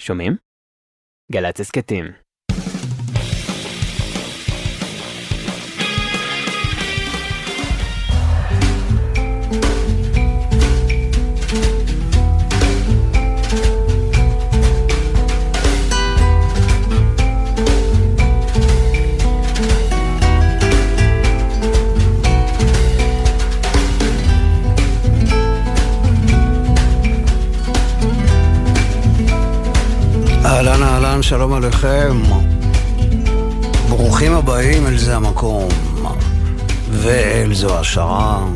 שומעים? גל"צ הסכתים. שלום עליכם. ברוכים הבאים אל זה המקום, ואל זו השעה.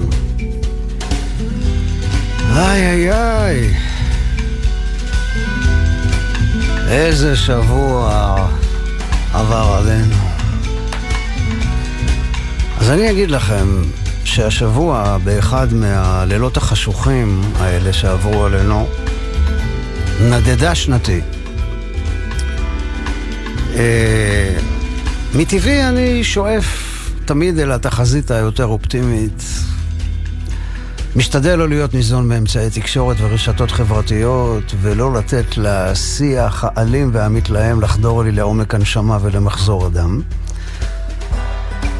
איי איי איי. איזה שבוע עבר עלינו. אז אני אגיד לכם שהשבוע, באחד מהלילות החשוכים האלה שעברו עלינו, נדדה שנתי. אה, מטבעי אני שואף תמיד אל התחזית היותר אופטימית. משתדל לא להיות ניזון באמצעי תקשורת ורשתות חברתיות, ולא לתת לשיח האלים והמתלהם לחדור לי לעומק הנשמה ולמחזור הדם.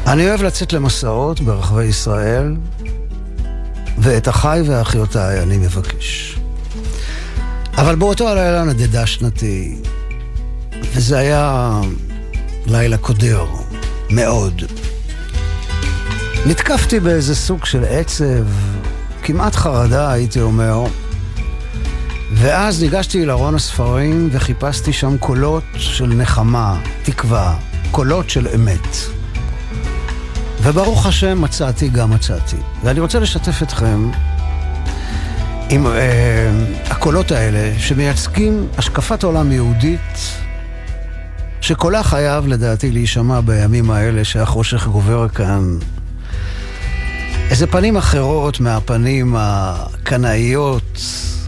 אני אוהב לצאת למסעות ברחבי ישראל, ואת אחיי ואחיותיי אני מבקש. אבל באותו הלילה נדדה שנתי, וזה היה לילה קודר, מאוד. נתקפתי באיזה סוג של עצב, כמעט חרדה הייתי אומר, ואז ניגשתי לארון הספרים וחיפשתי שם קולות של נחמה, תקווה, קולות של אמת. וברוך השם מצאתי גם מצאתי. ואני רוצה לשתף אתכם עם אה, הקולות האלה שמייצגים השקפת עולם יהודית שקולה חייב לדעתי להישמע בימים האלה שהחושך גובר כאן. איזה פנים אחרות מהפנים הקנאיות,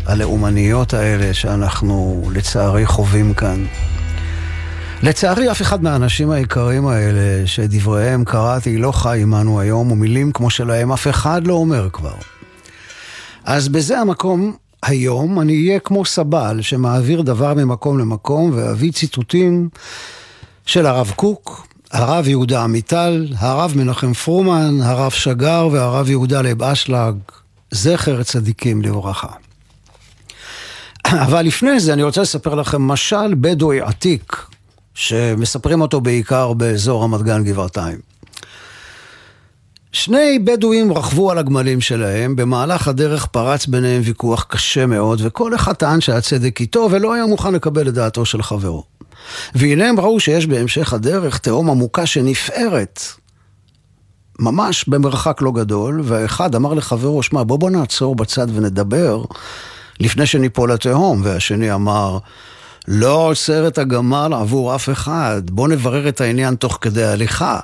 הלאומניות האלה שאנחנו לצערי חווים כאן. לצערי אף אחד מהאנשים היקרים האלה שדבריהם קראתי לא חי עמנו היום, ומילים כמו שלהם אף אחד לא אומר כבר. אז בזה המקום היום אני אהיה כמו סבל שמעביר דבר ממקום למקום ואביא ציטוטים של הרב קוק, הרב יהודה עמיטל, הרב מנחם פרומן, הרב שגר והרב יהודה לב אשלג, זכר צדיקים לברכה. אבל לפני זה אני רוצה לספר לכם משל בדואי עתיק, שמספרים אותו בעיקר באזור רמת גן גבעתיים. שני בדואים רכבו על הגמלים שלהם, במהלך הדרך פרץ ביניהם ויכוח קשה מאוד, וכל אחד טען שהצדק איתו ולא היה מוכן לקבל את דעתו של חברו. והנה הם ראו שיש בהמשך הדרך תהום עמוקה שנפערת, ממש במרחק לא גדול, והאחד אמר לחברו, שמע, בוא בוא נעצור בצד ונדבר לפני שניפול לתהום, והשני אמר, לא עוצר את הגמל עבור אף אחד, בוא נברר את העניין תוך כדי הליכה.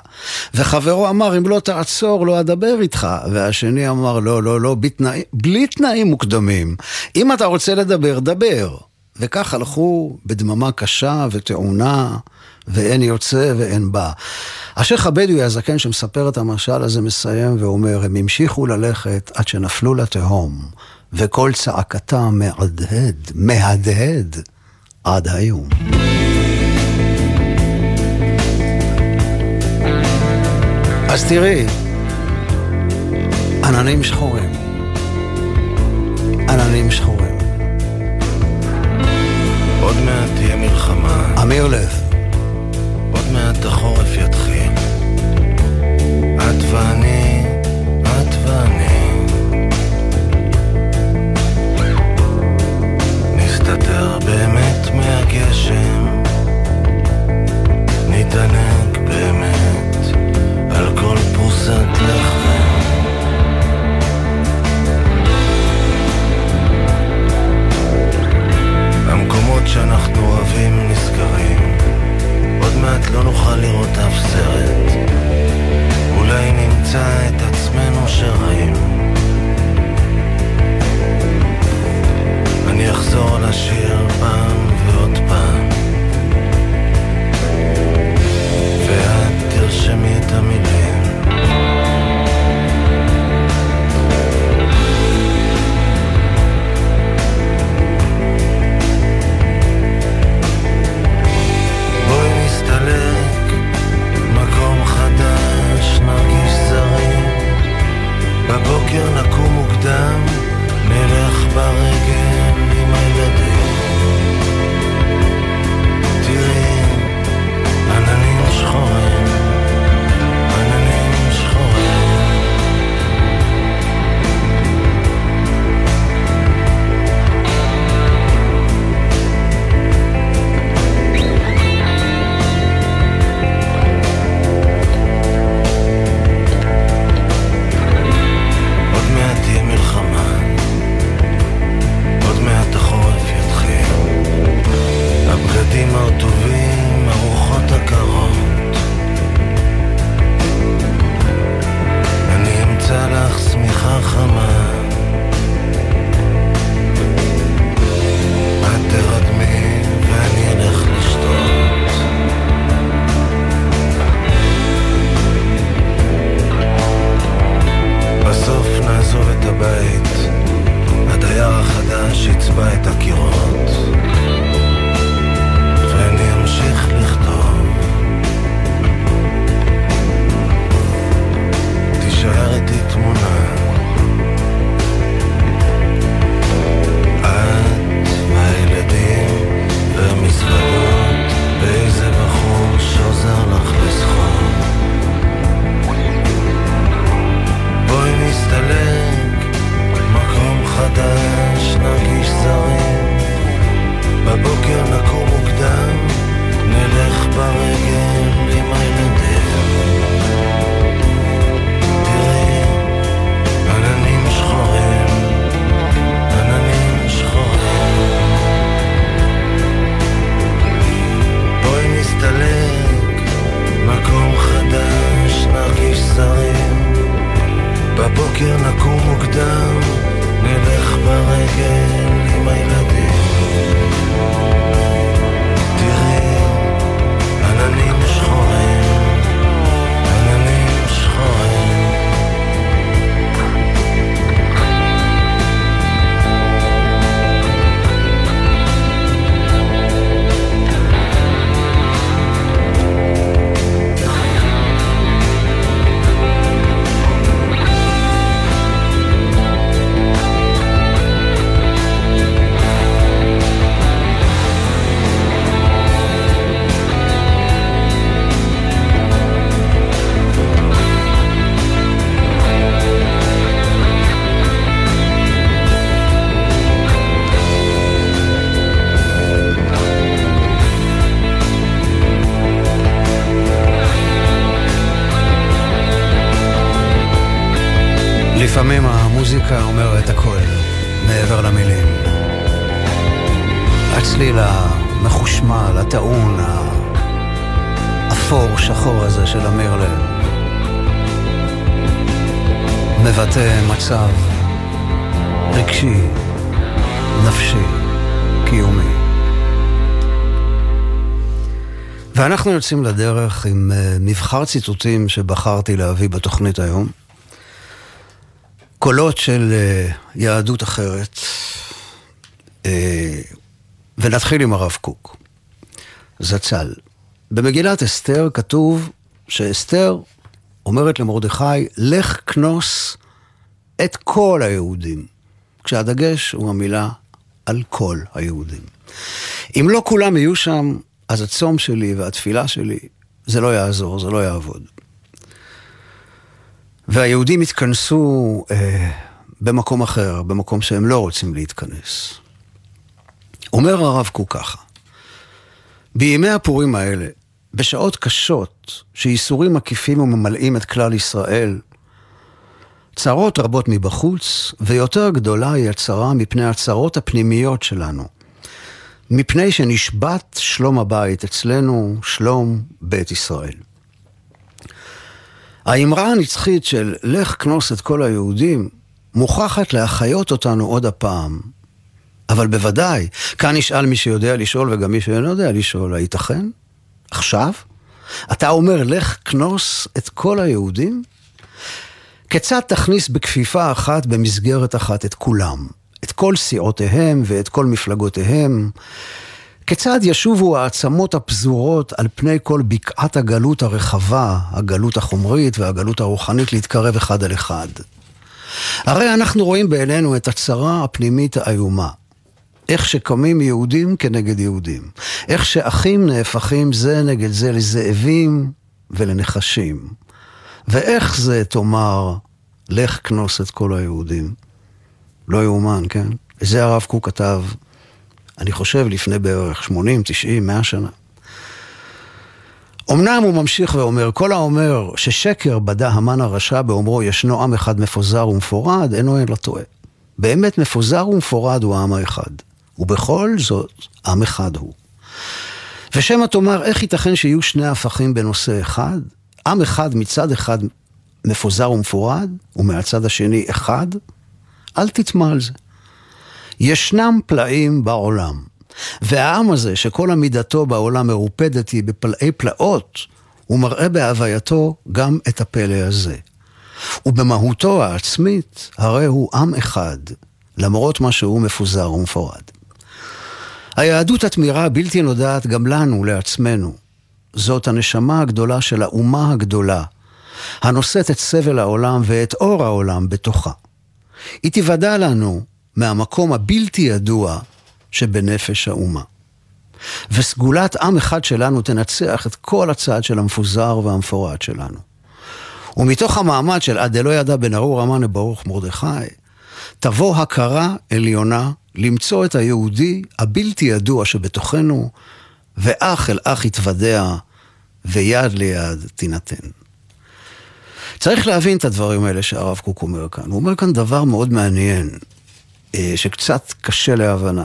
וחברו אמר, אם לא תעצור, לא אדבר איתך. והשני אמר, לא, לא, לא, בתנאי, בלי תנאים מוקדמים. אם אתה רוצה לדבר, דבר. וכך הלכו בדממה קשה וטעונה, ואין יוצא ואין בא. השייח הבדואי הזקן שמספר את המשל הזה מסיים ואומר, הם המשיכו ללכת עד שנפלו לתהום, וקול צעקתם מהדהד, מהדהד. עד היום. אז תראי, עננים שחורים. עננים שחורים. עוד מעט תהיה מלחמה, אמיר לב, עוד מעט החורף יתחיל. את ואני, את ואני. נסתתר באמת גשם, נתענג באמת על כל פרוסת לחם. המקומות שאנחנו אוהבים נסגרים, עוד מעט לא נוכל לראות אף סרט. אולי נמצא את עצמנו שרים. אני אחזור לשיר פעם תרשמי את המילים. בבוקר נקום מוקדם, נלך ברגל עם הילדים. looking across יוצאים לדרך עם אה, מבחר ציטוטים שבחרתי להביא בתוכנית היום. קולות של אה, יהדות אחרת, אה, ונתחיל עם הרב קוק, זצ"ל. במגילת אסתר כתוב שאסתר אומרת למרדכי, לך כנוס את כל היהודים, כשהדגש הוא המילה על כל היהודים. אם לא כולם יהיו שם, אז הצום שלי והתפילה שלי, זה לא יעזור, זה לא יעבוד. והיהודים התכנסו אה, במקום אחר, במקום שהם לא רוצים להתכנס. אומר הרב קוק ככה, בימי הפורים האלה, בשעות קשות, שייסורים מקיפים וממלאים את כלל ישראל, צרות רבות מבחוץ, ויותר גדולה היא הצרה מפני הצרות הפנימיות שלנו. מפני שנשבת שלום הבית אצלנו, שלום בית ישראל. האמרה הנצחית של לך כנוס את כל היהודים מוכרחת להחיות אותנו עוד הפעם. אבל בוודאי, כאן נשאל מי שיודע לשאול וגם מי שאינו יודע לשאול, הייתכן? עכשיו? אתה אומר לך כנוס את כל היהודים? כיצד תכניס בכפיפה אחת במסגרת אחת את כולם? כל סיעותיהם ואת כל מפלגותיהם? כיצד ישובו העצמות הפזורות על פני כל בקעת הגלות הרחבה, הגלות החומרית והגלות הרוחנית להתקרב אחד על אחד? הרי אנחנו רואים בעינינו את הצרה הפנימית האיומה. איך שקמים יהודים כנגד יהודים. איך שאחים נהפכים זה נגד זה לזאבים ולנחשים. ואיך זה תאמר, לך כנוס את כל היהודים. לא יאומן, כן? זה הרב קוק כתב אני חושב לפני בערך 80, 90, 100 שנה. אמנם הוא ממשיך ואומר, כל האומר ששקר בדה המן הרשע באומרו ישנו עם אחד מפוזר ומפורד, אינו אלא טועה. באמת מפוזר ומפורד הוא העם האחד, ובכל זאת עם אחד הוא. ושמא תאמר, איך ייתכן שיהיו שני הפכים בנושא אחד? עם אחד מצד אחד מפוזר ומפורד, ומהצד השני אחד? אל תטמע על זה. ישנם פלאים בעולם. והעם הזה, שכל עמידתו בעולם מרופדת היא בפלאי פלאות, הוא מראה בהווייתו גם את הפלא הזה. ובמהותו העצמית, הרי הוא עם אחד, למרות מה שהוא מפוזר ומפורד. היהדות התמירה הבלתי נודעת גם לנו, לעצמנו. זאת הנשמה הגדולה של האומה הגדולה, הנושאת את סבל העולם ואת אור העולם בתוכה. היא תיוודע לנו מהמקום הבלתי ידוע שבנפש האומה. וסגולת עם אחד שלנו תנצח את כל הצעד של המפוזר והמפורד שלנו. ומתוך המעמד של עד דלא ידע בן ארור המן לברוך מרדכי, תבוא הכרה עליונה למצוא את היהודי הבלתי ידוע שבתוכנו, ואח אל אח יתוודע, ויד ליד תינתן. צריך להבין את הדברים האלה שהרב קוק אומר כאן. הוא אומר כאן דבר מאוד מעניין. אה, שקצת קשה להבנה.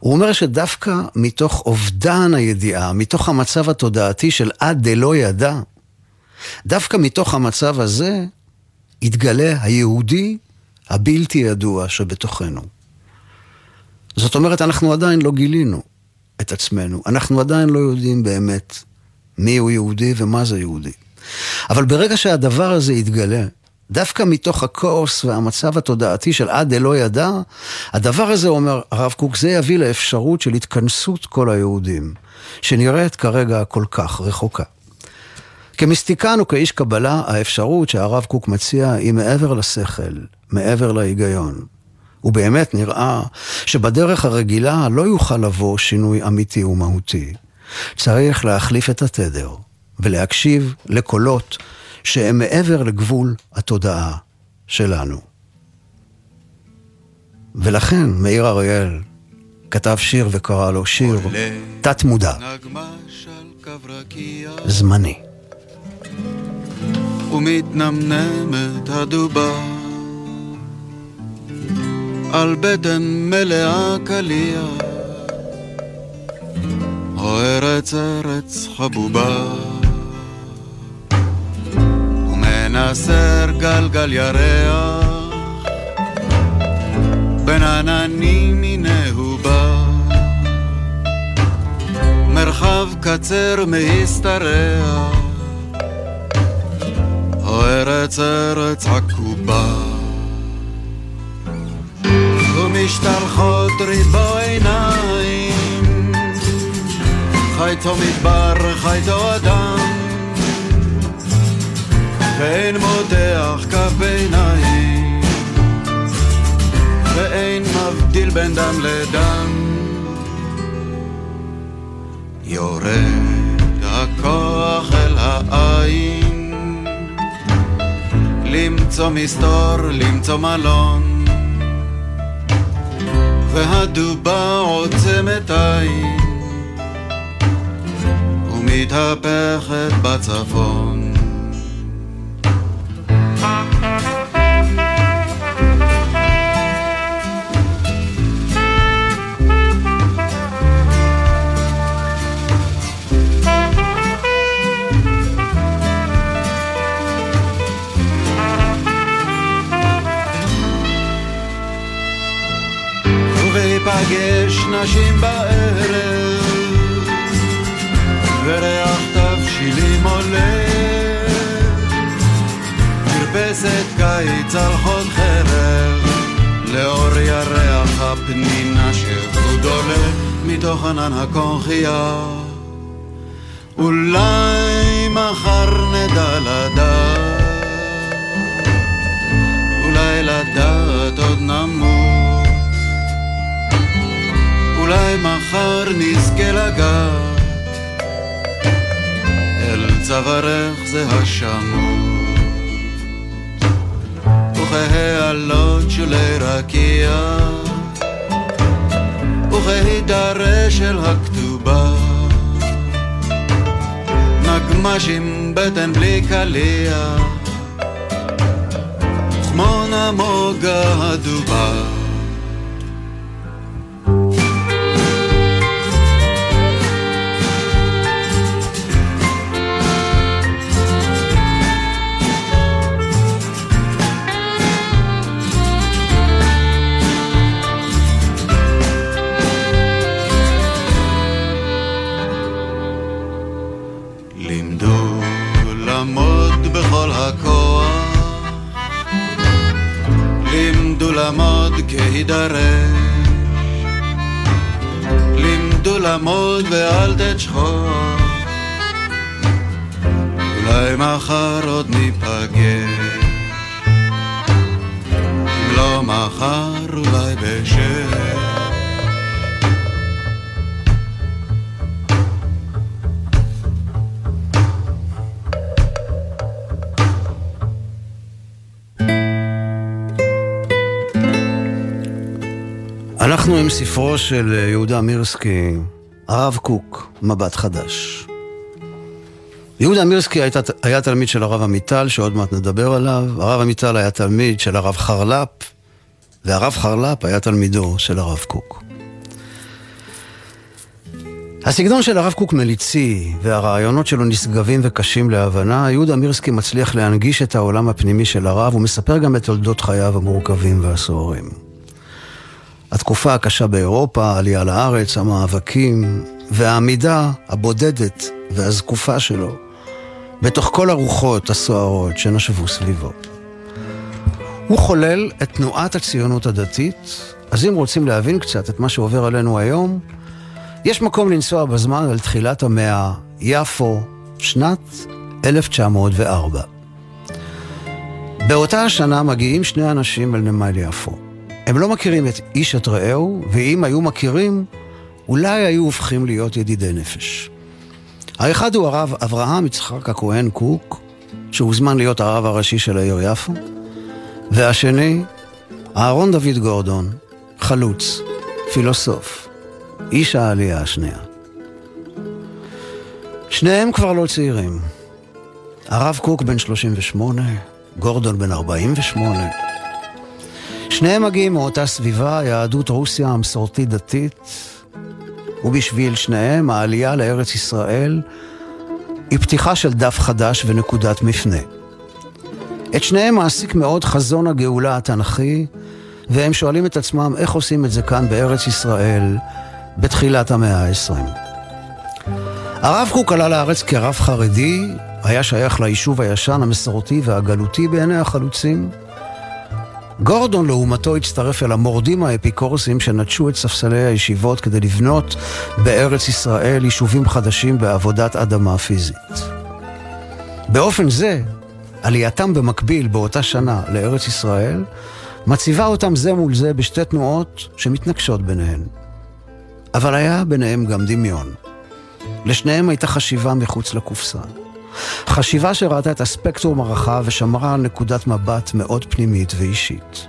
הוא אומר שדווקא מתוך אובדן הידיעה, מתוך המצב התודעתי של עד דלא ידע, דווקא מתוך המצב הזה יתגלה היהודי הבלתי ידוע שבתוכנו. זאת אומרת, אנחנו עדיין לא גילינו את עצמנו, אנחנו עדיין לא יודעים באמת מי הוא יהודי ומה זה יהודי. אבל ברגע שהדבר הזה יתגלה, דווקא מתוך הכאוס והמצב התודעתי של עד דלא ידע, הדבר הזה, אומר הרב קוק, זה יביא לאפשרות של התכנסות כל היהודים, שנראית כרגע כל כך רחוקה. כמיסטיקן וכאיש קבלה, האפשרות שהרב קוק מציע היא מעבר לשכל, מעבר להיגיון. ובאמת נראה שבדרך הרגילה לא יוכל לבוא שינוי אמיתי ומהותי. צריך להחליף את התדר ולהקשיב לקולות שהם מעבר לגבול התודעה שלנו. ולכן מאיר אריאל כתב שיר וקרא לו שיר תת מודע, זמני. ומתנמנמת הדובה על בטן מלאה קליע, או ארץ ארץ חבובה. ומנסר גלגל ירח, בין עננים מינהו בא. מרחב קצר מהשתרע, או ארץ ארץ עקובה. ומשתלחות ריבו עיניים, חייתו מדבר, חייתו אדם, ואין מותח כף בעיניים, ואין מבדיל בין דם לדם. יורד הכוח אל העין, למצוא מסתור, למצוא מלון, והדובה עוצמת עין, ומתהפכת בצפון. ובהיפגש נשים בערב, וריח תבשילים עולה, מרפסת קיץ על חוד חרב, לאור ירח הפנינה שחוד עולה מתוך ענן הקונכייה. אולי מחר נדע לדעת, אולי לדעת עוד נמות. אולי מחר נזכה לגעת. אל צווארך זה השמות. וכהעלות שולי רקיע וכהידרה של הכתובה. נגמש עם בטן בלי קליע כמו נמוגה הדובה כהידרש, לימדו לעמוד ואל תשכוח, אולי מחר עוד ניפגש, אם לא מחר אולי בשש. אנחנו עם ספרו של יהודה מירסקי, הרב קוק, מבט חדש. יהודה מירסקי היה, היה תלמיד של הרב עמיטל, שעוד מעט נדבר עליו. הרב עמיטל היה תלמיד של הרב חרל"פ, והרב חרל"פ היה תלמידו של הרב קוק. הסגנון של הרב קוק מליצי, והרעיונות שלו נשגבים וקשים להבנה, יהודה מירסקי מצליח להנגיש את העולם הפנימי של הרב, ומספר גם את תולדות חייו המורכבים והסוערים. התקופה הקשה באירופה, העלייה לארץ, המאבקים, והעמידה הבודדת והזקופה שלו, בתוך כל הרוחות הסוערות שנשבו סביבו. הוא חולל את תנועת הציונות הדתית, אז אם רוצים להבין קצת את מה שעובר עלינו היום, יש מקום לנסוע בזמן על תחילת המאה, יפו, שנת 1904. באותה השנה מגיעים שני אנשים אל נמל יפו. הם לא מכירים את איש את רעהו, ואם היו מכירים, אולי היו הופכים להיות ידידי נפש. האחד הוא הרב אברהם יצחק הכהן קוק, שהוזמן להיות הרב הראשי של העיר יפו, והשני, אהרון דוד גורדון, חלוץ, פילוסוף, איש העלייה השנייה. שניהם כבר לא צעירים. הרב קוק בן 38, גורדון בן 48. שניהם מגיעים מאותה סביבה, יהדות רוסיה המסורתית-דתית, ובשביל שניהם העלייה לארץ ישראל היא פתיחה של דף חדש ונקודת מפנה. את שניהם מעסיק מאוד חזון הגאולה התנ"כי, והם שואלים את עצמם איך עושים את זה כאן בארץ ישראל בתחילת המאה ה-20. הרב קוק עלה לארץ כרב חרדי, היה שייך ליישוב הישן, המסורתי והגלותי בעיני החלוצים. גורדון לעומתו הצטרף אל המורדים האפיקורסים שנטשו את ספסלי הישיבות כדי לבנות בארץ ישראל יישובים חדשים בעבודת אדמה פיזית. באופן זה, עלייתם במקביל באותה שנה לארץ ישראל, מציבה אותם זה מול זה בשתי תנועות שמתנגשות ביניהן. אבל היה ביניהם גם דמיון. לשניהם הייתה חשיבה מחוץ לקופסה. חשיבה שראתה את הספקטרום הרחב ושמרה על נקודת מבט מאוד פנימית ואישית.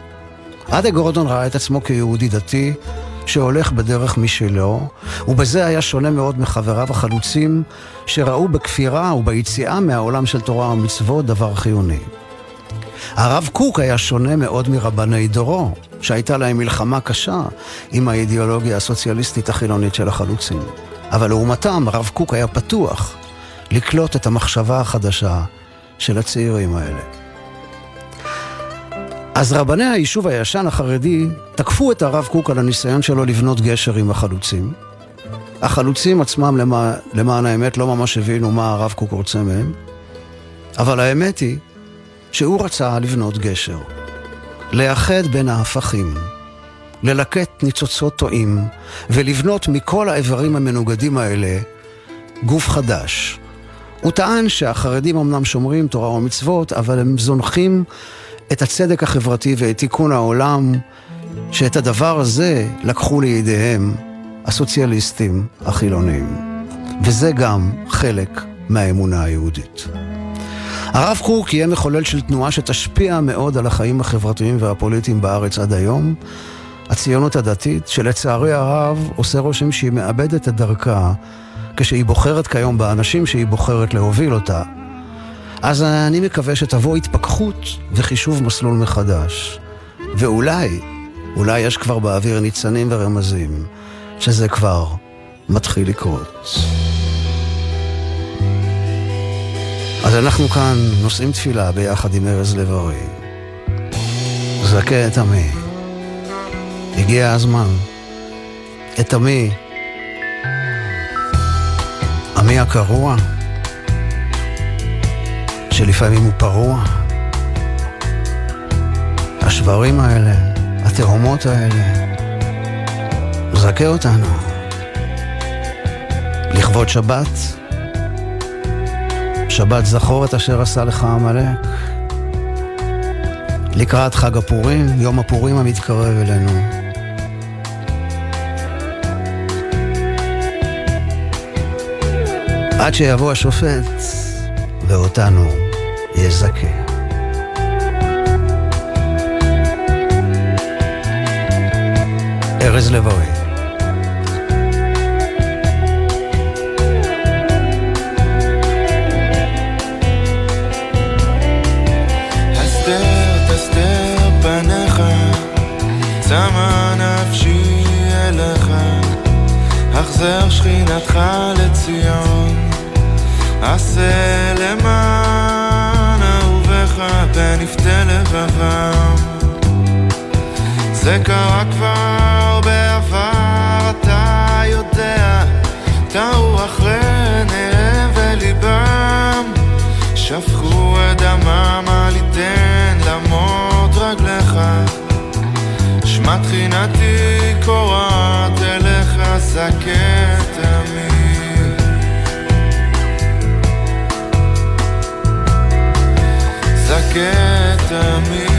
אדה גורדון ראה את עצמו כיהודי דתי שהולך בדרך משלו, ובזה היה שונה מאוד מחבריו החלוצים שראו בכפירה וביציאה מהעולם של תורה ומצוות דבר חיוני. הרב קוק היה שונה מאוד מרבני דורו, שהייתה להם מלחמה קשה עם האידיאולוגיה הסוציאליסטית החילונית של החלוצים. אבל לעומתם, הרב קוק היה פתוח לקלוט את המחשבה החדשה של הצעירים האלה. אז רבני היישוב הישן החרדי תקפו את הרב קוק על הניסיון שלו לבנות גשר עם החלוצים. החלוצים עצמם, למע... למען האמת, לא ממש הבינו מה הרב קוק רוצה מהם, אבל האמת היא שהוא רצה לבנות גשר, לאחד בין ההפכים, ללקט ניצוצות טועים ולבנות מכל האיברים המנוגדים האלה גוף חדש. הוא טען שהחרדים אמנם שומרים תורה ומצוות, אבל הם זונחים את הצדק החברתי ואת תיקון העולם, שאת הדבר הזה לקחו לידיהם הסוציאליסטים החילונים. וזה גם חלק מהאמונה היהודית. הרב קוק יהיה מחולל של תנועה שתשפיע מאוד על החיים החברתיים והפוליטיים בארץ עד היום. הציונות הדתית, שלצערי הרב עושה רושם שהיא מאבדת את דרכה כשהיא בוחרת כיום באנשים שהיא בוחרת להוביל אותה. אז אני מקווה שתבוא התפכחות וחישוב מסלול מחדש. ואולי, אולי יש כבר באוויר ניצנים ורמזים שזה כבר מתחיל לקרות. אז אנחנו כאן נושאים תפילה ביחד עם ארז לב-ארי. זכה את עמי. הגיע הזמן. את עמי, עמי הקרוע, שלפעמים הוא פרוע. השברים האלה, התהומות האלה, זכה אותנו. לכבוד שבת, שבת זכור את אשר עשה לך עמלק. לקראת חג הפורים, יום הפורים המתקרב אלינו. עד שיבוא השופט ואותנו יזכה. ארז לבואי צמא נפשי אליך, החזר שכינתך לציון, עשה למען אהוביך פן יפתה לבבם. זה קרה כבר בעבר, אתה יודע, טעו אחרי עיניהם וליבם. שפכו את דמם, אל יתן למות רגליך. שמע תחינתי קורעת אליך, זכה תמיד. זכה תמיד.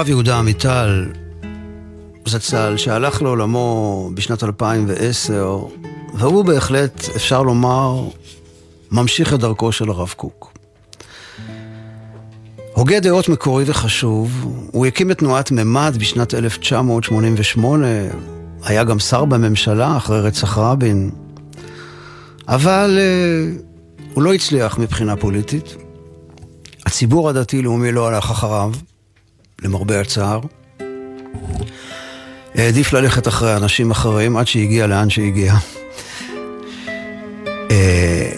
הרב יהודה עמיטל, זצ"ל, שהלך לעולמו בשנת 2010, והוא בהחלט, אפשר לומר, ממשיך את דרכו של הרב קוק. הוגה דעות מקורי וחשוב, הוא הקים את תנועת ממ"ד בשנת 1988, היה גם שר בממשלה אחרי רצח רבין, אבל uh, הוא לא הצליח מבחינה פוליטית. הציבור הדתי-לאומי לא הלך אחריו, למרבה הצער. העדיף ללכת אחרי אנשים אחרים עד שהגיע לאן שהגיע. אה,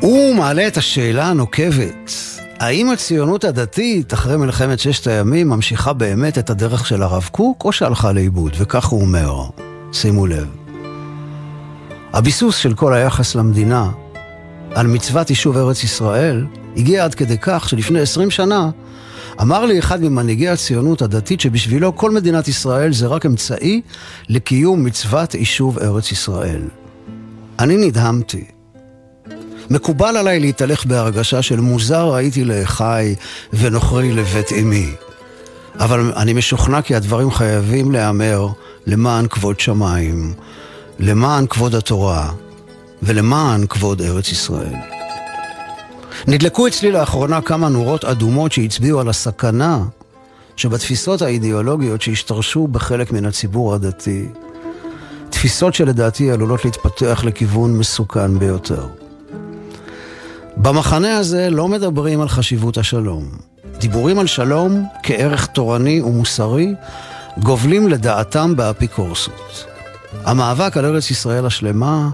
הוא מעלה את השאלה הנוקבת, האם הציונות הדתית אחרי מלחמת ששת הימים ממשיכה באמת את הדרך של הרב קוק או שהלכה לאיבוד? וכך הוא אומר, שימו לב. הביסוס של כל היחס למדינה על מצוות יישוב ארץ ישראל הגיע עד כדי כך שלפני עשרים שנה אמר לי אחד ממנהיגי הציונות הדתית שבשבילו כל מדינת ישראל זה רק אמצעי לקיום מצוות יישוב ארץ ישראל. אני נדהמתי. מקובל עליי להתהלך בהרגשה של מוזר הייתי לאחי ונוכרי לבית אמי. אבל אני משוכנע כי הדברים חייבים להיאמר למען כבוד שמיים, למען כבוד התורה ולמען כבוד ארץ ישראל. נדלקו אצלי לאחרונה כמה נורות אדומות שהצביעו על הסכנה שבתפיסות האידיאולוגיות שהשתרשו בחלק מן הציבור הדתי. תפיסות שלדעתי עלולות להתפתח לכיוון מסוכן ביותר. במחנה הזה לא מדברים על חשיבות השלום. דיבורים על שלום כערך תורני ומוסרי גובלים לדעתם באפיקורסות. המאבק על ארץ ישראל השלמה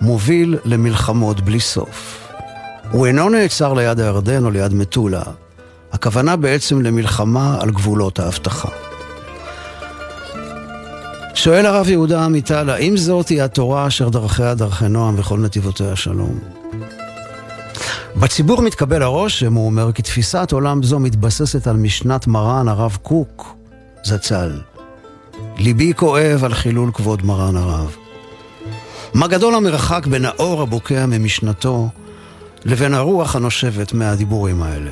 מוביל למלחמות בלי סוף. הוא אינו נעצר ליד הירדן או ליד מטולה. הכוונה בעצם למלחמה על גבולות ההבטחה. שואל הרב יהודה עמיטל, האם זאת היא התורה אשר דרכיה דרכי נועם וכל נתיבותיה שלום? בציבור מתקבל הרושם, הוא אומר, כי תפיסת עולם זו מתבססת על משנת מרן הרב קוק, זצ"ל. ליבי כואב על חילול כבוד מרן הרב. מה גדול המרחק בין האור הבוקע ממשנתו לבין הרוח הנושבת מהדיבורים האלה.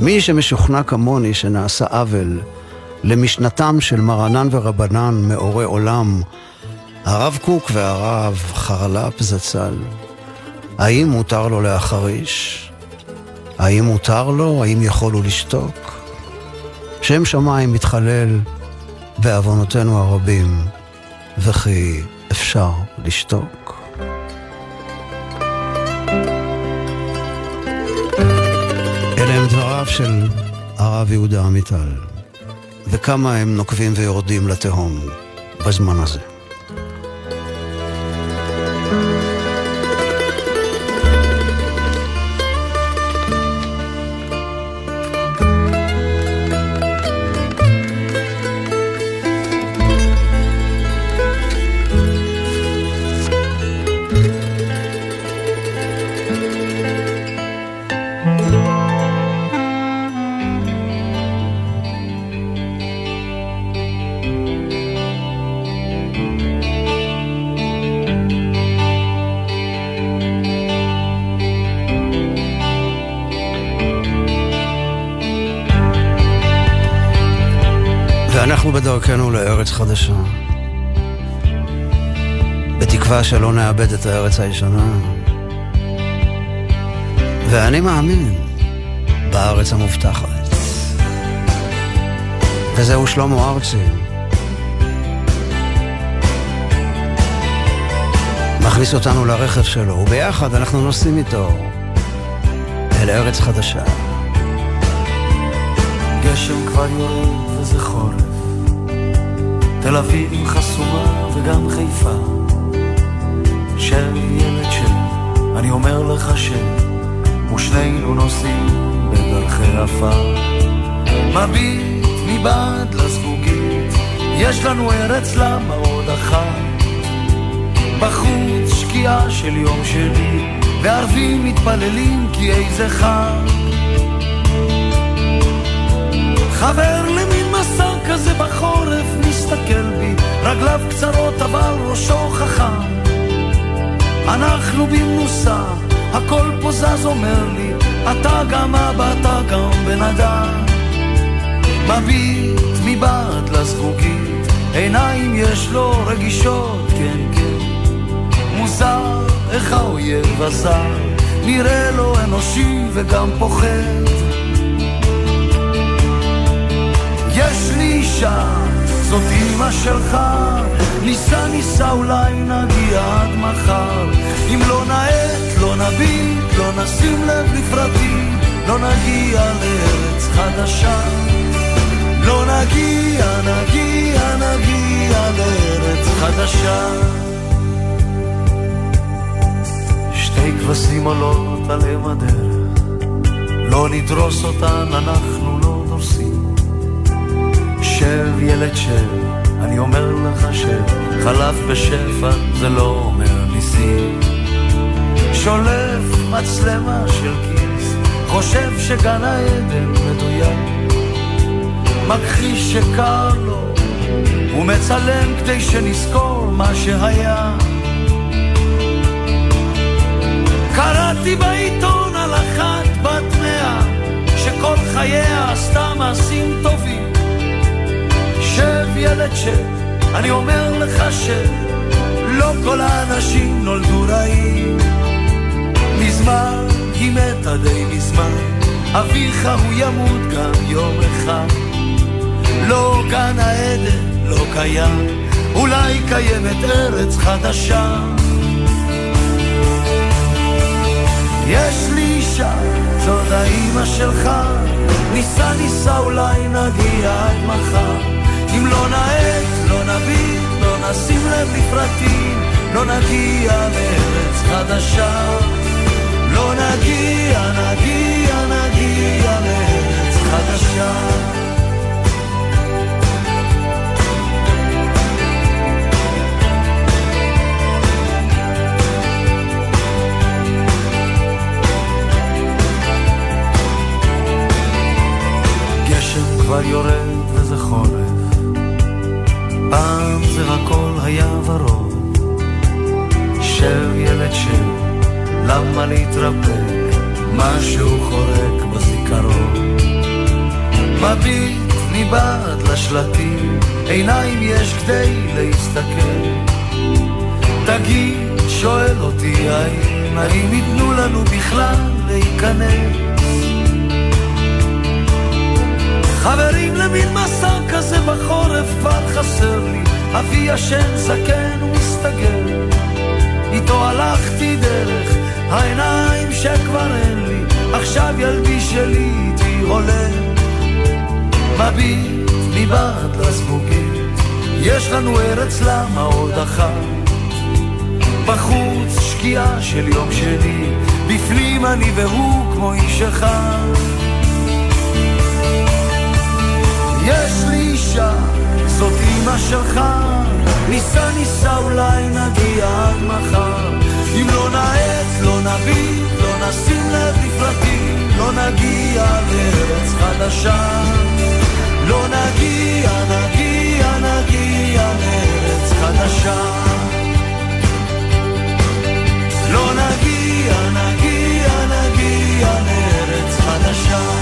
מי שמשוכנע כמוני שנעשה עוול למשנתם של מרנן ורבנן מאורי עולם, הרב קוק והרב חרל"פ זצ"ל, האם מותר לו להחריש? האם מותר לו? האם יכול הוא לשתוק? שם שמיים מתחלל בעוונותינו הרבים, וכי אפשר לשתוק. של הרב יהודה עמיטל, וכמה הם נוקבים ויורדים לתהום בזמן הזה. חדשה. בתקווה שלא נאבד את הארץ הישנה. ואני מאמין בארץ המובטחת. וזהו שלמה ארצי. מכניס אותנו לרכב שלו, וביחד אנחנו נוסעים איתו אל ארץ חדשה. גשם כבר יורד וזה חורף תל אביב חסומה וגם חיפה. של ילד של, אני אומר לך ש... ושנינו נוסעים בדרכי עפר. מביט מבעד לזגוגית יש לנו ארץ למה עוד אחת. בחוץ שקיעה של יום שני וערבים מתפללים כי איזה חג. חבר למין מסע כזה בחורף מסתכל בי, רגליו קצרות אבל ראשו חכם. אנחנו במנוסה, הכל פה זז אומר לי, אתה גם אבא, אתה גם בן אדם. מביט מבעד לזגוגית, עיניים יש לו רגישות, כן, כן. מוזר איך האויב הזר, נראה לו אנושי וגם פוחד. אישה, זאת אימא שלך, ניסה ניסה אולי נגיע עד מחר. אם לא נאט, לא נביט, לא נשים לב לפרטים, לא נגיע לארץ חדשה. לא נגיע, נגיע, נגיע לארץ חדשה. שתי כבשים עולות על אם הדרך, לא נדרוס אותן, אנחנו לא דורסים. שב ילד שב, אני אומר לך שב, חלף בשפע זה לא אומר ניסים. שולף מצלמה של כיס, חושב שגן העדן מדויק. מכחיש שקר לו, הוא מצלם כדי שנזכור מה שהיה. קראתי בעיתון על אחת בת מאה, שכל חייה עשתה מעשים טובים. שב ילד שב, אני אומר לך שב, לא כל האנשים נולדו רעים. מזמן היא מתה די מזמן, אביך הוא ימות גם יום אחד. לא גן העדן, לא קיים, אולי קיימת ארץ חדשה. יש לי אישה, זאת האימא שלך, ניסה ניסה אולי נגיע עד מחר. אם לא נאט, לא נביט, לא נשים לב לפרטים, לא נגיע לארץ חדשה. לא נגיע, נגיע, נגיע לארץ חדשה. כבר יורד וזה חורף, פעם זה הכל היה ורוד. שב ילד שב, למה להתרפק? משהו חורק בזיכרון. מביט מבעד לשלטים, עיניים יש כדי להסתכל. תגיד, שואל אותי האם, האם ייתנו לנו בכלל להיכנס? חברים למין מסע כזה בחורף כבר חסר לי. אבי ישן זקן ומסתגר. איתו הלכתי דרך העיניים שכבר אין לי. עכשיו ילדי שלי איתי הולם מביט מבעד לזגוגית יש לנו ארץ למה עוד אחת? בחוץ שקיעה של יום שני. בפנים אני והוא כמו איש אחד יש לי אישה, זאת אימא שלך, ניסה ניסה אולי נגיע עד מחר. אם לא נאט, לא נביט, לא נשים לב לפרטים, לא נגיע לארץ חדשה. לא נגיע, נגיע, נגיע לארץ חדשה. לא נגיע, נגיע, נגיע לארץ חדשה.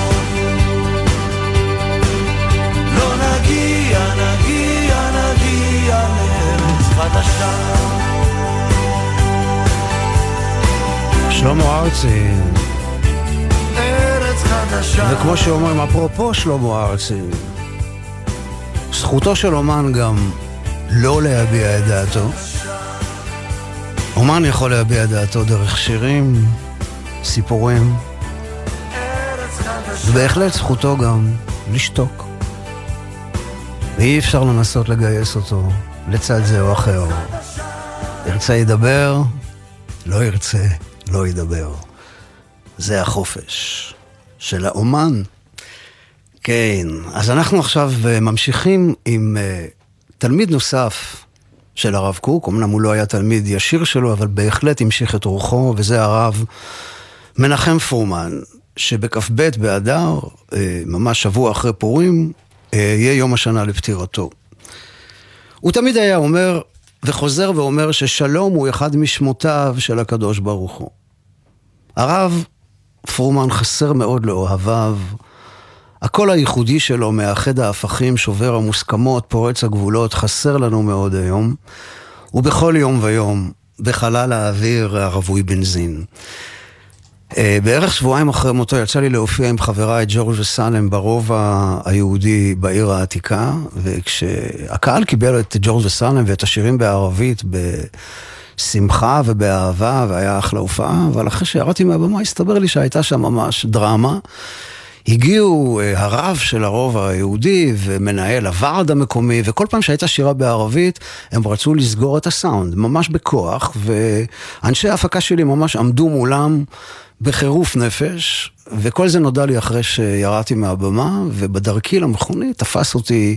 נגיע, נגיע, נגיע לארץ חדשה. שלמה ארצי, ארץ חדשה. וכמו שאומרים, אפרופו שלמה ארצי, זכותו של אומן גם לא להביע את דעתו. אומן יכול להביע את דעתו דרך שירים, סיפורים. ובהחלט זכותו גם לשתוק. ואי אפשר לנסות לגייס אותו לצד זה או אחר. ירצה ידבר, לא ירצה, לא ידבר. זה החופש של האומן. כן, אז אנחנו עכשיו אה, ממשיכים עם uh, תלמיד נוסף של הרב קוק, אמנם הוא לא היה תלמיד ישיר שלו, אבל בהחלט המשיך את רוחו, וזה הרב מנחם פורמן, שבכ"ב באדר, אה, ממש שבוע אחרי פורים, יהיה יום השנה לפטירתו. הוא תמיד היה אומר, וחוזר ואומר, ששלום הוא אחד משמותיו של הקדוש ברוך הוא. הרב פרומן חסר מאוד לאוהביו. הקול הייחודי שלו, מאחד ההפכים, שובר המוסכמות, פורץ הגבולות, חסר לנו מאוד היום. ובכל יום ויום, בחלל האוויר הרווי בנזין. אה, בערך שבועיים אחרי מותו יצא לי להופיע עם חבריי ג'ורג' וסלם ברובע היהודי בעיר העתיקה, וכשהקהל קיבל את ג'ורג' וסלם ואת השירים בערבית בשמחה ובאהבה, והיה אחלה הופעה, אבל אחרי שירדתי מהבמה הסתבר לי שהייתה שם ממש דרמה. הגיעו אה, הרב של הרובע היהודי ומנהל הוועד המקומי, וכל פעם שהייתה שירה בערבית, הם רצו לסגור את הסאונד, ממש בכוח, ואנשי ההפקה שלי ממש עמדו מולם בחירוף נפש, וכל זה נודע לי אחרי שירדתי מהבמה, ובדרכי למכונית תפס אותי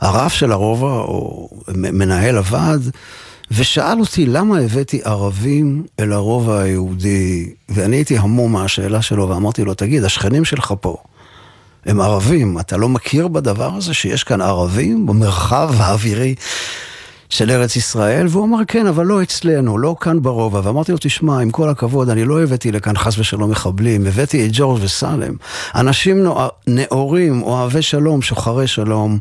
הרב של הרובע, או מנהל הוועד, ושאל אותי למה הבאתי ערבים אל הרובע היהודי, ואני הייתי המום מהשאלה שלו, ואמרתי לו, תגיד, השכנים שלך פה, הם ערבים, אתה לא מכיר בדבר הזה שיש כאן ערבים במרחב האווירי של ארץ ישראל? והוא אמר, כן, אבל לא אצלנו, לא כאן ברובע. ואמרתי לו, תשמע, עם כל הכבוד, אני לא הבאתי לכאן חס ושלום מחבלים, הבאתי את ג'ורג' וסלם. אנשים נאורים, אוהבי שלום, שוחרי שלום.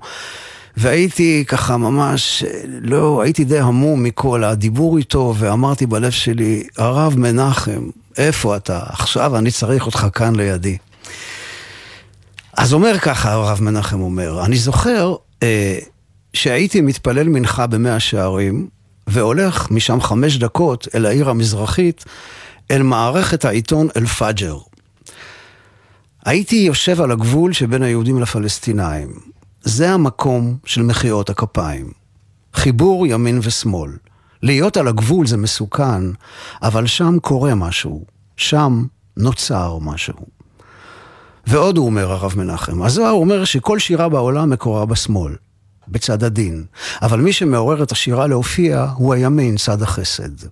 והייתי ככה ממש, לא, הייתי די המום מכל הדיבור איתו, ואמרתי בלב שלי, הרב מנחם, איפה אתה? עכשיו אני צריך אותך כאן לידי. אז אומר ככה הרב מנחם אומר, אני זוכר אה, שהייתי מתפלל מנחה במאה שערים, והולך משם חמש דקות אל העיר המזרחית, אל מערכת העיתון אל-פאג'ר. הייתי יושב על הגבול שבין היהודים לפלסטינאים. זה המקום של מחיאות הכפיים. חיבור ימין ושמאל. להיות על הגבול זה מסוכן, אבל שם קורה משהו. שם נוצר משהו. ועוד הוא אומר, הרב מנחם, הזוהר אומר שכל שירה בעולם מקורה בשמאל, בצד הדין. אבל מי שמעורר את השירה להופיע הוא הימין, צד החסד.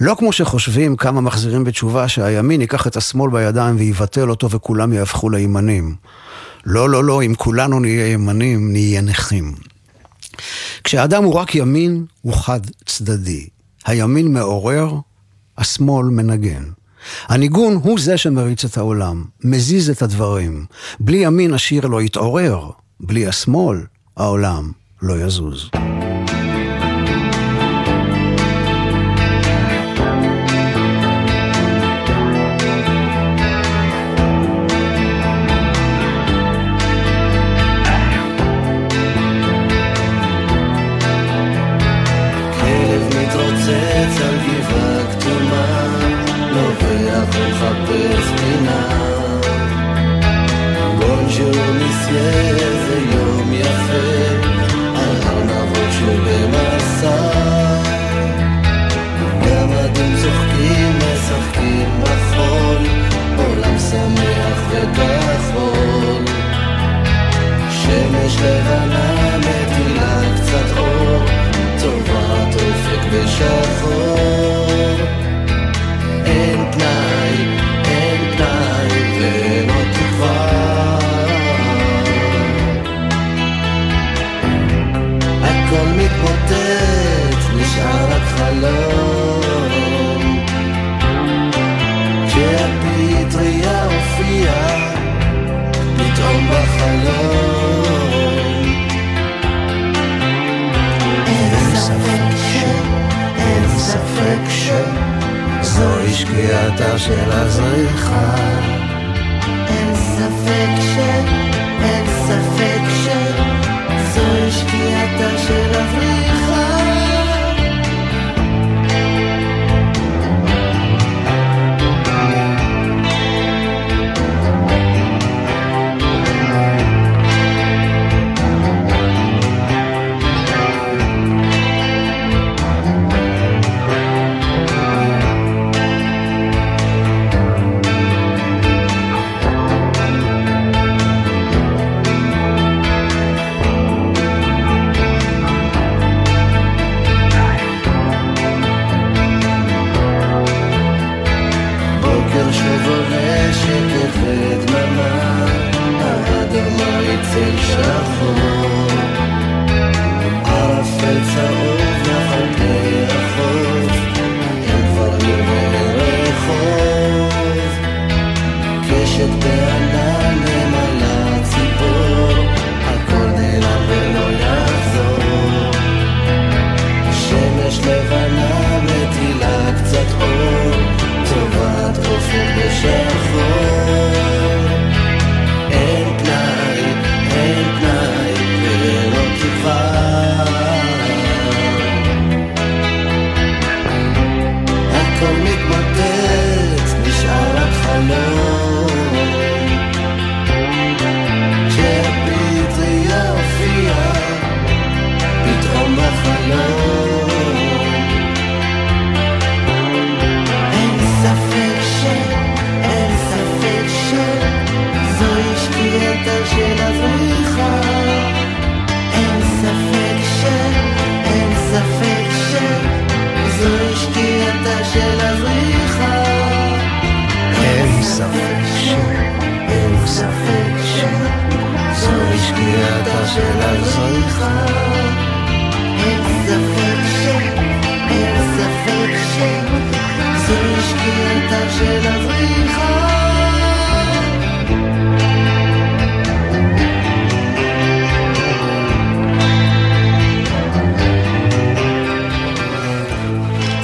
לא כמו שחושבים כמה מחזירים בתשובה שהימין ייקח את השמאל בידיים ויבטל אותו וכולם יהפכו לימנים. לא, לא, לא, אם כולנו נהיה ימנים, נהיה נכים. כשאדם הוא רק ימין, הוא חד צדדי. הימין מעורר, השמאל מנגן. הניגון הוא זה שמריץ את העולם, מזיז את הדברים. בלי ימין השיר לא יתעורר, בלי השמאל העולם לא יזוז.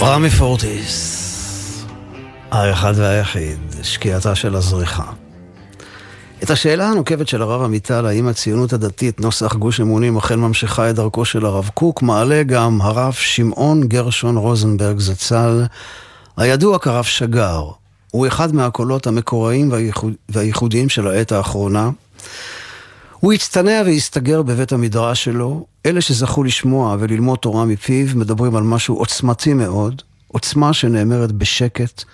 רמי פורטיס, האחד והיחיד, שקיעתה של הזריחה. את השאלה הנוקבת של הרב עמיטל, האם הציונות הדתית, נוסח גוש אמונים, אכן ממשיכה את דרכו של הרב קוק, מעלה גם הרב שמעון גרשון רוזנברג זצ"ל, הידוע כרב שגר. הוא אחד מהקולות המקוראים והייחוד, והייחודיים של העת האחרונה. הוא הצטנע והסתגר בבית המדרש שלו. אלה שזכו לשמוע וללמוד תורה מפיו מדברים על משהו עוצמתי מאוד, עוצמה שנאמרת בשקט,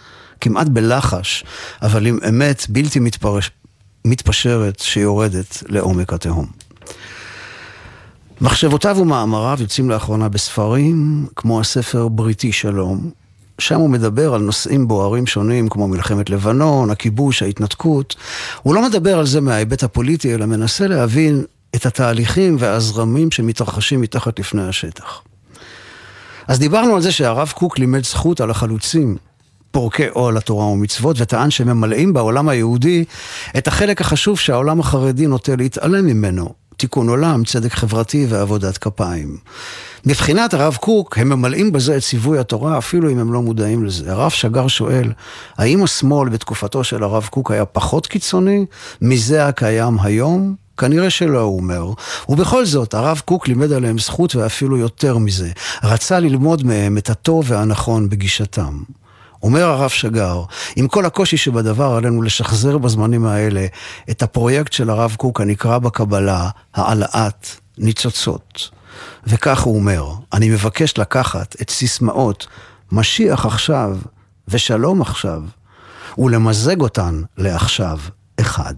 כמעט בלחש, אבל עם אמת בלתי מתפרש, מתפשרת שיורדת לעומק התהום. מחשבותיו ומאמריו יוצאים לאחרונה בספרים, כמו הספר בריתי שלום. שם הוא מדבר על נושאים בוערים שונים, כמו מלחמת לבנון, הכיבוש, ההתנתקות. הוא לא מדבר על זה מההיבט הפוליטי, אלא מנסה להבין את התהליכים והזרמים שמתרחשים מתחת לפני השטח. אז דיברנו על זה שהרב קוק לימד זכות על החלוצים, פורקי עול התורה ומצוות, וטען שהם ממלאים בעולם היהודי את החלק החשוב שהעולם החרדי נוטה להתעלם ממנו, תיקון עולם, צדק חברתי ועבודת כפיים. מבחינת הרב קוק, הם ממלאים בזה את ציווי התורה, אפילו אם הם לא מודעים לזה. הרב שגר שואל, האם השמאל בתקופתו של הרב קוק היה פחות קיצוני מזה הקיים היום? כנראה שלא, הוא אומר. ובכל זאת, הרב קוק לימד עליהם זכות ואפילו יותר מזה. רצה ללמוד מהם את הטוב והנכון בגישתם. אומר הרב שגר, עם כל הקושי שבדבר עלינו לשחזר בזמנים האלה את הפרויקט של הרב קוק הנקרא בקבלה העלאת ניצוצות. וכך הוא אומר, אני מבקש לקחת את סיסמאות משיח עכשיו ושלום עכשיו, ולמזג אותן לעכשיו אחד.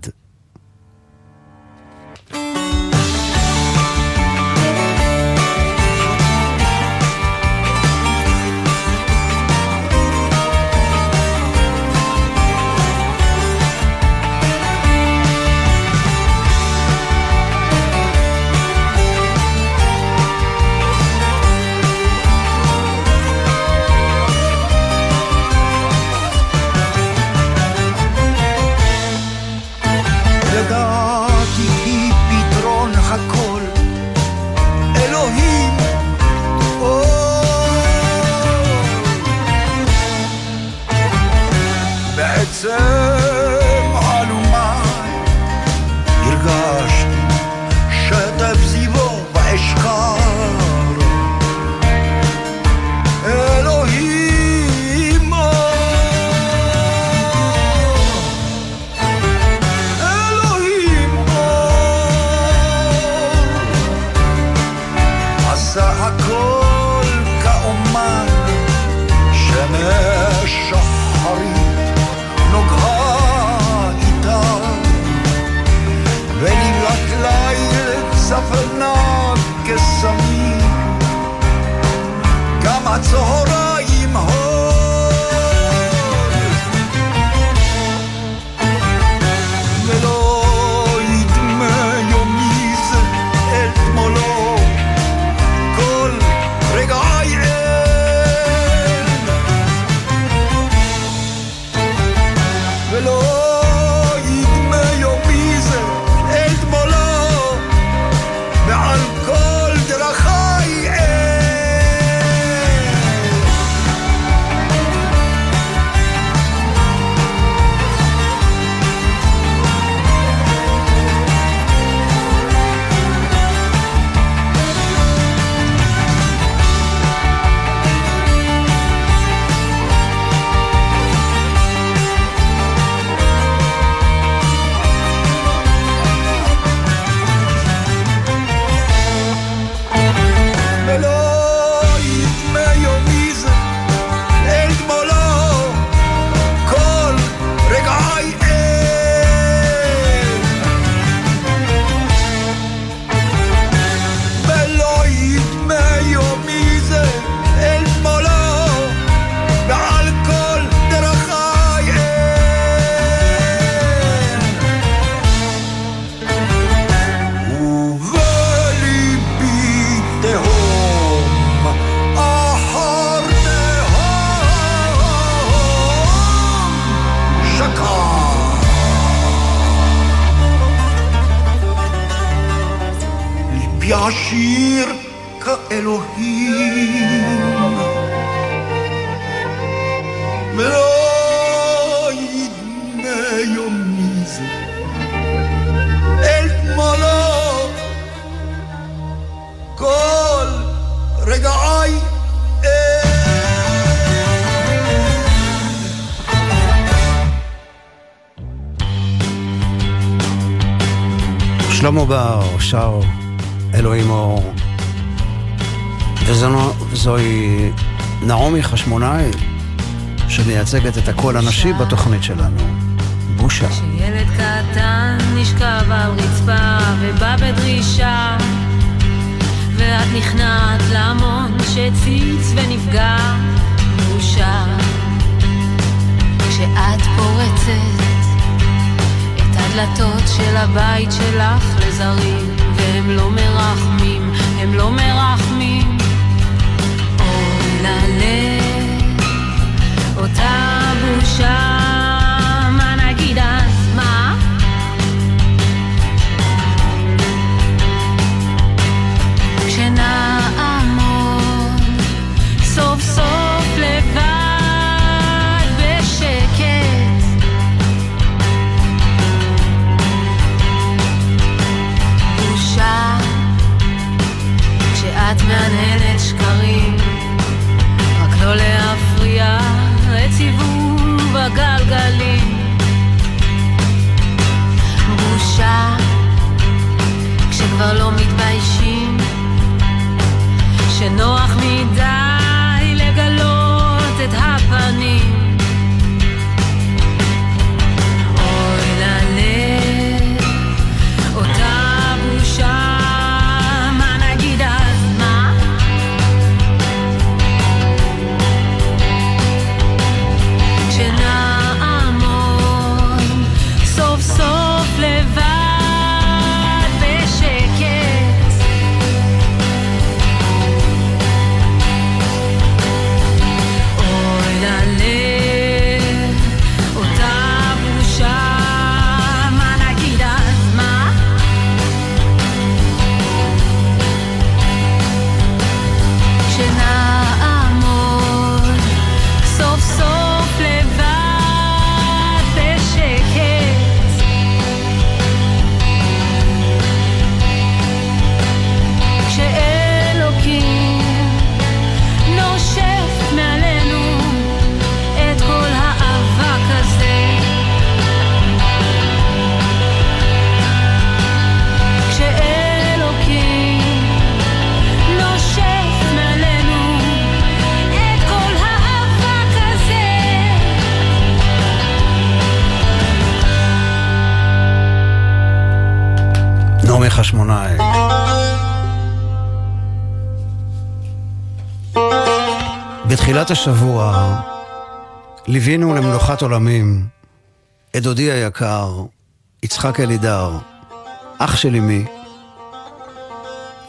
שלמה בר שר אלוהים אור. וזוהי נעמי חשמונאי, שמייצגת את הקול הנשי בתוכנית שלנו. בושה. כשילד קטן נשכב על רצפה ובא בדרישה ואת נכנעת להמון שהציץ ונפגע בושה כשאת פורצת הדלתות של הבית שלך לזרים והם לא מרחמים, הם לא מרחמים. אוי ללב אותה בושה מהנהנת שקרים רק לא להפריע לסיבוב הגלגלים. בושה כשכבר לא מתביישים שנוח מדי בתחילת השבוע ליווינו למנוחת עולמים את דודי היקר, יצחק אלידר, אח של אמי,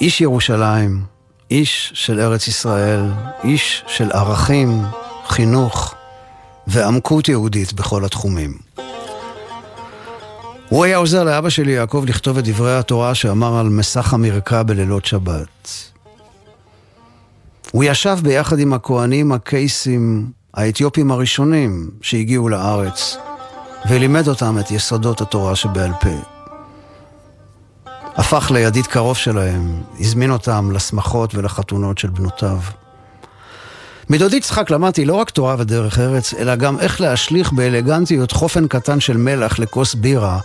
איש ירושלים, איש של ארץ ישראל, איש של ערכים, חינוך ועמקות יהודית בכל התחומים. הוא היה עוזר לאבא שלי יעקב לכתוב את דברי התורה שאמר על מסך המרקע בלילות שבת. הוא ישב ביחד עם הכהנים הקייסים האתיופים הראשונים שהגיעו לארץ, ולימד אותם את יסודות התורה שבעל פה. הפך לידיד קרוב שלהם, הזמין אותם לשמחות ולחתונות של בנותיו. מדודי יצחק למדתי לא רק תורה ודרך ארץ, אלא גם איך להשליך באלגנטיות חופן קטן של מלח לכוס בירה,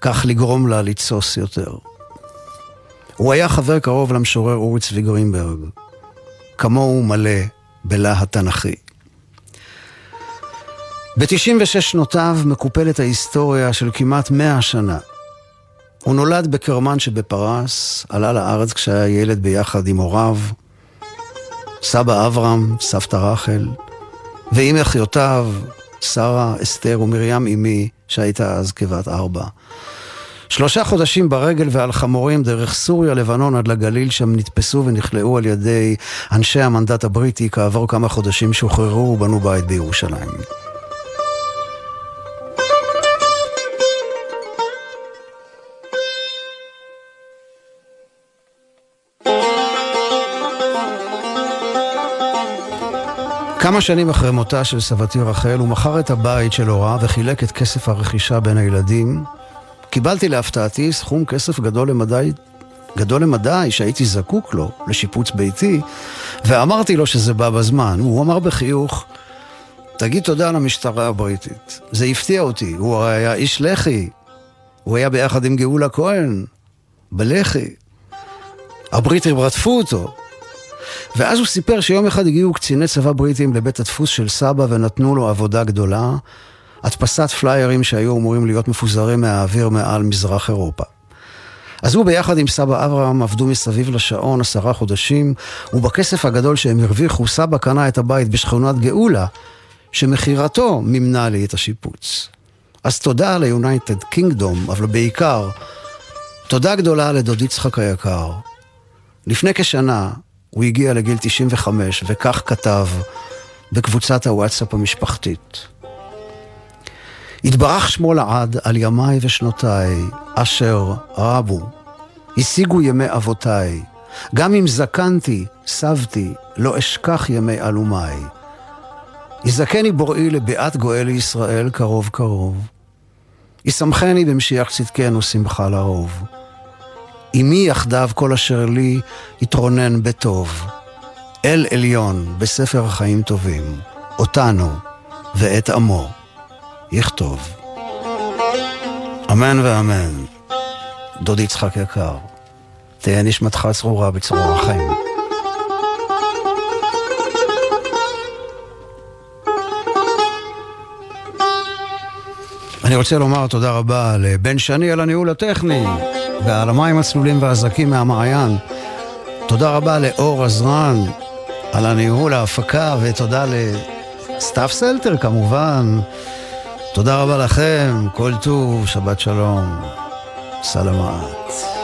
כך לגרום לה לתסוס יותר. הוא היה חבר קרוב למשורר אורי צבי גרינברג. כמוהו מלא בלהט תנ"כי. ב-96 שנותיו מקופלת ההיסטוריה של כמעט 100 שנה. הוא נולד בקרמן שבפרס, עלה לארץ כשהיה ילד ביחד עם הוריו, סבא אברהם, סבתא רחל, ועם אחיותיו, שרה, אסתר ומרים אמי, שהייתה אז כבת ארבע. שלושה חודשים ברגל ועל חמורים דרך סוריה, לבנון עד לגליל, שם נתפסו ונכלאו על ידי אנשי המנדט הבריטי, כעבור כמה חודשים שוחררו ובנו בית בירושלים. כמה שנים אחרי מותה של סבתי רחל, הוא מכר את הבית של הוריו וחילק את כסף הרכישה בין הילדים. קיבלתי להפתעתי סכום כסף גדול למדי, גדול למדי שהייתי זקוק לו לשיפוץ ביתי, ואמרתי לו שזה בא בזמן. הוא אמר בחיוך, תגיד תודה למשטרה הבריטית. זה הפתיע אותי, הוא היה איש לח"י. הוא היה ביחד עם גאולה כהן, בלח"י. הבריטים רדפו אותו. ואז הוא סיפר שיום אחד הגיעו קציני צבא בריטים לבית הדפוס של סבא ונתנו לו עבודה גדולה, הדפסת פליירים שהיו אמורים להיות מפוזרים מהאוויר מעל מזרח אירופה. אז הוא ביחד עם סבא אברהם עבדו מסביב לשעון עשרה חודשים, ובכסף הגדול שהם הרוויחו, סבא קנה את הבית בשכונת גאולה, שמכירתו מימנה לי את השיפוץ. אז תודה ליונייטד קינגדום, אבל בעיקר, תודה גדולה לדוד יצחק היקר. לפני כשנה הוא הגיע לגיל 95, וכך כתב בקבוצת הוואטסאפ המשפחתית. התברך שמו לעד על ימיי ושנותיי, אשר רבו. השיגו ימי אבותיי. גם אם זקנתי, סבתי, לא אשכח ימי אלומיי. יזכני בוראי לביאת גואל לישראל קרוב קרוב. ישמחני במשיח צדקנו שמחה לרוב. עמי יחדיו כל אשר לי יתרונן בטוב. אל עליון בספר חיים טובים, אותנו ואת עמו יכתוב. אמן ואמן. דוד יצחק יקר, תהיה נשמתך צרורה בצרור החיים. אני רוצה לומר תודה רבה לבן שני על הניהול הטכני ועל המים הצלולים והזקים מהמעיין. תודה רבה לאור עזרן על הניהול ההפקה ותודה לסתיו סלטר כמובן. תודה רבה לכם, כל טוב, שבת שלום, סלמת.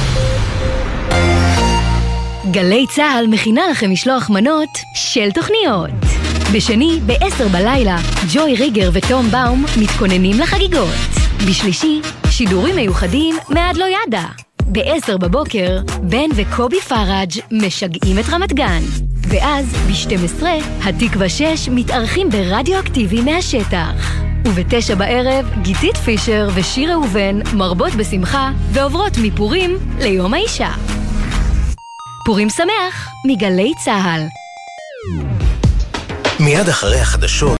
גלי צה"ל מכינה לכם משלוח מנות של תוכניות. בשני, ב-10 בלילה, ג'וי ריגר ותום באום מתכוננים לחגיגות. בשלישי, שידורים מיוחדים מעד לא ידע. ב-10 בבוקר, בן וקובי פראג' משגעים את רמת גן. ואז, ב-12, התקווה 6 מתארחים ברדיואקטיבי מהשטח. ובתשע בערב, גיתית פישר ושיר ראובן מרבות בשמחה ועוברות מפורים ליום האישה. פורים שמח מגלי צה"ל. מיד אחרי החדשות